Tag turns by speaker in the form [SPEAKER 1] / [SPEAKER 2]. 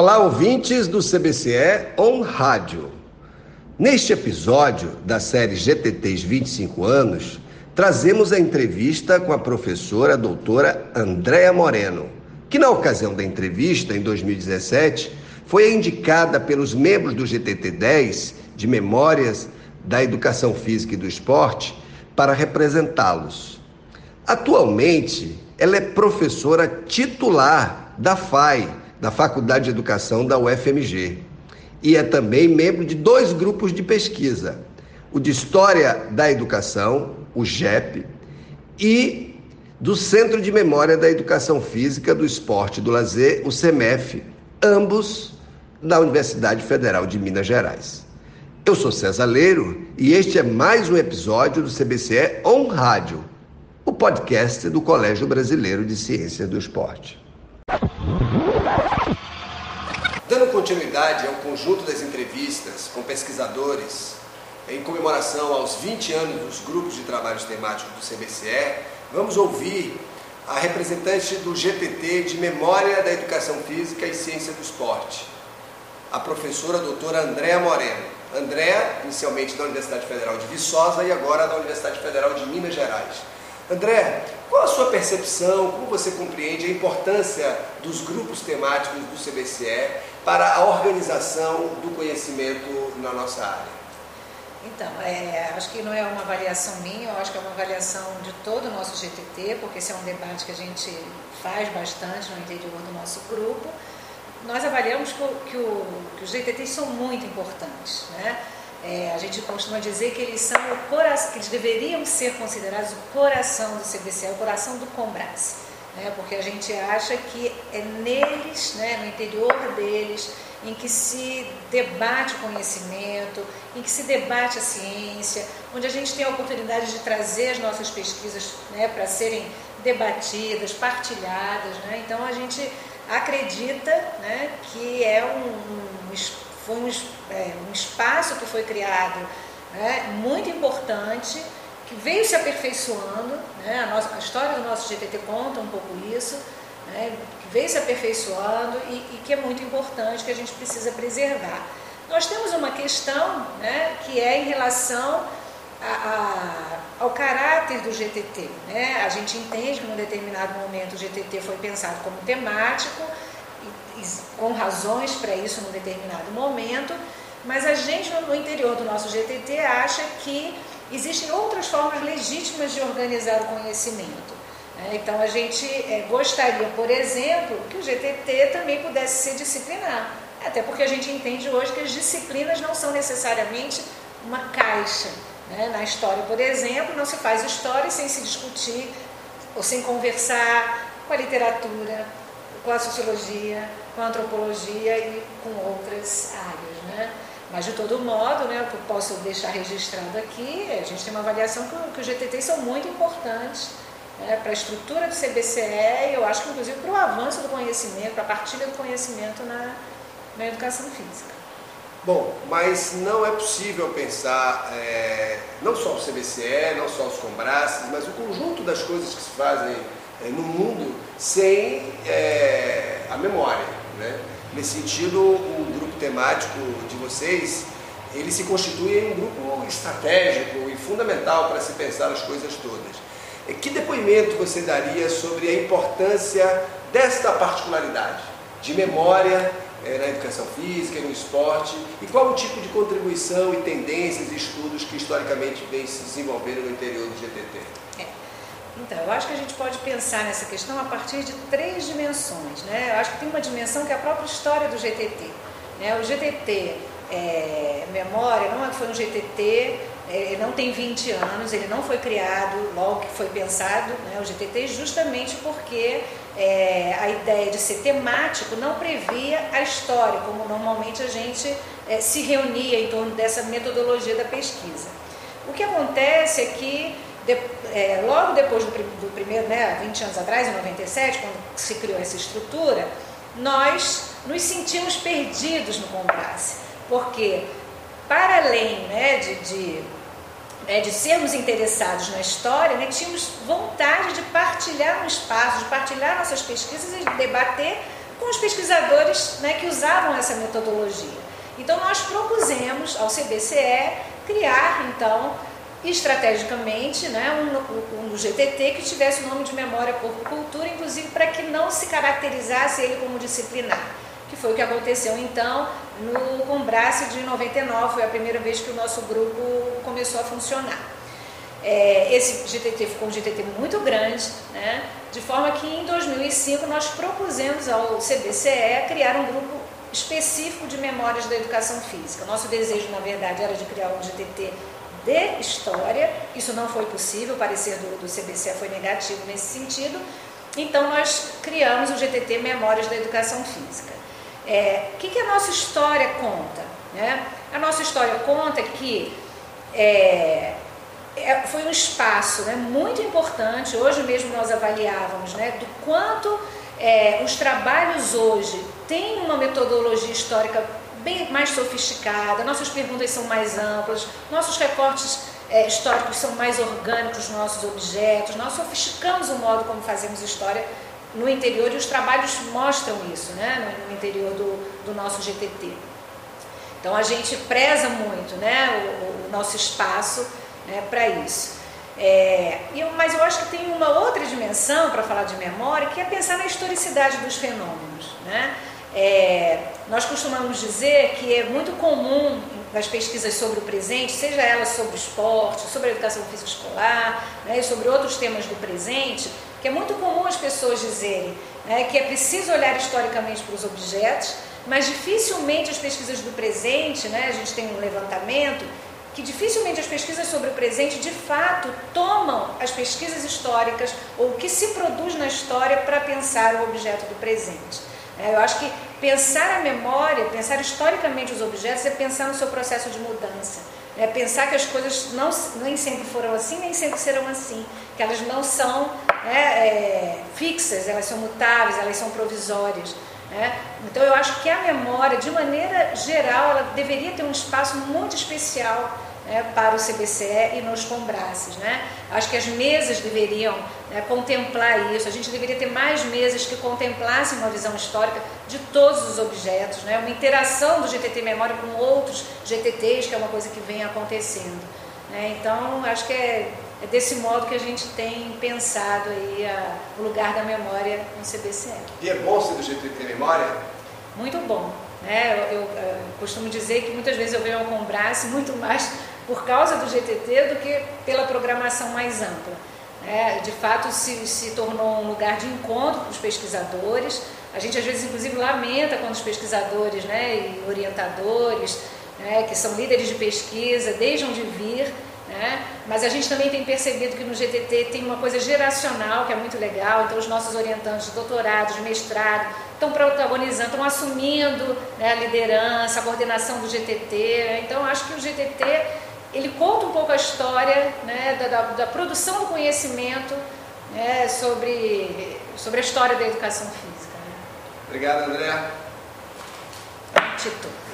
[SPEAKER 1] Olá, ouvintes do CBCE On Rádio. Neste episódio da série GTTs 25 anos, trazemos a entrevista com a professora a doutora Andréa Moreno, que na ocasião da entrevista, em 2017, foi indicada pelos membros do GTT 10 de Memórias da Educação Física e do Esporte para representá-los. Atualmente, ela é professora titular da FAI, da Faculdade de Educação da UFMG, e é também membro de dois grupos de pesquisa: o de História da Educação, o GEP, e do Centro de Memória da Educação Física, do Esporte e do Lazer, o CEMEF, ambos da Universidade Federal de Minas Gerais. Eu sou César Leiro e este é mais um episódio do CBCE On Rádio, o podcast do Colégio Brasileiro de Ciências do Esporte. Dando continuidade ao conjunto das entrevistas com pesquisadores em comemoração aos 20 anos dos grupos de trabalhos temáticos do CBCE, vamos ouvir a representante do GTT de Memória da Educação Física e Ciência do Esporte, a professora doutora Andréa Moreno. Andréa, inicialmente da Universidade Federal de Viçosa e agora da Universidade Federal de Minas Gerais. André, qual a sua percepção, como você compreende a importância dos grupos temáticos do CBCE para a organização do conhecimento na nossa área?
[SPEAKER 2] Então, é, acho que não é uma avaliação minha, eu acho que é uma avaliação de todo o nosso GTT, porque esse é um debate que a gente faz bastante no interior do nosso grupo nós avaliamos que, o, que, que os GTTs são muito importantes. Né? É, a gente costuma dizer que eles são o coração, que eles deveriam ser considerados o coração do CBC, o coração do Combrace, né? porque a gente acha que é neles, né, no interior deles, em que se debate o conhecimento, em que se debate a ciência, onde a gente tem a oportunidade de trazer as nossas pesquisas né, para serem debatidas, partilhadas. Né? Então a gente acredita né, que é um, um, um, é, um espaço que foi criado né, muito importante, que veio se aperfeiçoando, né, a, nossa, a história do nosso GTT conta um pouco isso, né, que veio se aperfeiçoando e, e, que é muito importante, que a gente precisa preservar. Nós temos uma questão né, que é em relação a, a, ao caráter do GTT. Né? A gente entende que num determinado momento o GTT foi pensado como temático, com razões para isso num determinado momento, mas a gente no interior do nosso GTT acha que existem outras formas legítimas de organizar o conhecimento. Né? Então a gente é, gostaria, por exemplo, que o GTT também pudesse ser disciplinar, até porque a gente entende hoje que as disciplinas não são necessariamente uma caixa. Né? Na história, por exemplo, não se faz história sem se discutir ou sem conversar com a literatura, com a sociologia, com a antropologia e com outras áreas. Né? Mas, de todo modo, né, o que eu posso deixar registrado aqui, a gente tem uma avaliação que, que os GTTs são muito importantes né, para a estrutura do CBCE e eu acho que, inclusive, para o avanço do conhecimento, para a partilha do conhecimento na, na educação física.
[SPEAKER 1] Bom, mas não é possível pensar é, não só o CBCE, não só os Combraces, mas o conjunto das coisas que se fazem no mundo sem é, a memória. Né? Nesse sentido, o grupo temático de vocês, ele se constitui em um grupo estratégico e fundamental para se pensar as coisas todas. É, que depoimento você daria sobre a importância desta particularidade de memória é, na educação física, no esporte, e qual o tipo de contribuição e tendências e estudos que historicamente vem se desenvolvendo no interior do GTT?
[SPEAKER 2] É. Então, eu acho que a gente pode pensar nessa questão a partir de três dimensões. Né? Eu acho que tem uma dimensão que é a própria história do GTT. Né? O GTT é, Memória não foi um GTT ele não tem 20 anos, ele não foi criado logo que foi pensado né, o GTT, justamente porque é, a ideia de ser temático não previa a história, como normalmente a gente é, se reunia em torno dessa metodologia da pesquisa. O que acontece é que de, é, logo depois do, do, primeiro, né, 20 anos atrás, em 97, quando se criou essa estrutura, nós nos sentimos perdidos no Combrace, porque para além né, de, de né, de sermos interessados na história, né, tínhamos vontade de partilhar um espaço, de partilhar nossas pesquisas e de debater com os pesquisadores né, que usavam essa metodologia. Então nós propusemos ao CBCE criar então estrategicamente né, um, um, GTT que tivesse o nome de Memória Corpo Cultura, inclusive para que não se caracterizasse ele como disciplinar, que foi o que aconteceu então no Combrace de 99, foi a primeira vez que o nosso grupo começou a funcionar. É, esse GTT ficou um GTT muito grande, né, de forma que em 2005 nós propusemos ao CBCE criar um grupo específico de memórias da educação física. Nosso desejo, na verdade, era de criar um GTT de história. Isso não foi possível, o parecer do, do CBC foi negativo nesse sentido. Então, nós criamos o GTT Memórias da Educação Física. É, o que, que a nossa história conta? Né? A nossa história conta que é, é, foi um espaço né, muito importante, hoje mesmo nós avaliávamos né, do quanto é, os trabalhos hoje têm uma metodologia histórica bem mais sofisticada, nossas perguntas são mais amplas, nossos recortes é, históricos são mais orgânicos nos nossos objetos, nós sofisticamos o modo como fazemos história no interior e os trabalhos mostram isso né, no, interior do, do nosso GTT. Então a gente preza muito né, o, o nosso espaço né, para isso. É, eu, mas eu acho que tem uma outra dimensão para falar de memória, que é pensar na historicidade dos fenômenos. Né? É, nós costumamos dizer que é muito comum nas pesquisas sobre o presente, seja elas sobre esporte, sobre a educação física escolar, né, sobre outros temas do presente, que é muito comum as pessoas dizerem né, que é preciso olhar historicamente para os objetos, mas dificilmente as pesquisas do presente, né, a gente tem um levantamento, que dificilmente as pesquisas sobre o presente de fato tomam as pesquisas históricas ou o que se produz na história para pensar o objeto do presente. É, eu acho que pensar a memória, pensar historicamente os objetos é pensar no seu processo de mudança. É pensar que as coisas não, nem sempre foram assim, nem sempre serão assim. Que elas não são né, é, fixas, elas são mutáveis, elas são provisórias. Né? Então eu acho que a memória, de maneira geral, ela deveria ter um espaço muito especial né, para o CBCE e nos Combraces. Né? Acho que as mesas deveriam né, contemplar isso, a gente deveria ter mais mesas que contemplassem uma visão histórica de todos os objetos, né? uma interação do GTT Memória com outros GTTs, que é uma coisa que vem acontecendo. Né? Então, acho que é, é, desse modo que a gente tem pensado aí a, o lugar da memória no CBCE.
[SPEAKER 1] E é bom ser do GTT Memória?
[SPEAKER 2] Muito bom. Né? Eu, eu, eu, costumo dizer que muitas vezes eu venho ao Combrace muito mais por causa do GTT do que pela programação mais ampla. É, de fato, se, se tornou um lugar de encontro para os pesquisadores. A gente, às vezes, inclusive, lamenta quando os pesquisadores né, e orientadores, né, que são líderes de pesquisa, deixam de vir. Né? Mas a gente também tem percebido que no GTT tem uma coisa geracional que é muito legal. Então, os nossos orientantes de doutorado, de mestrado, estão protagonizando, estão assumindo né, a liderança, a coordenação do GTT. Então, acho que o GTT ele conta um pouco a história né, da, da, da, produção do conhecimento né, sobre, sobre a história da educação física. Né?
[SPEAKER 1] Obrigado, André.
[SPEAKER 2] Tito.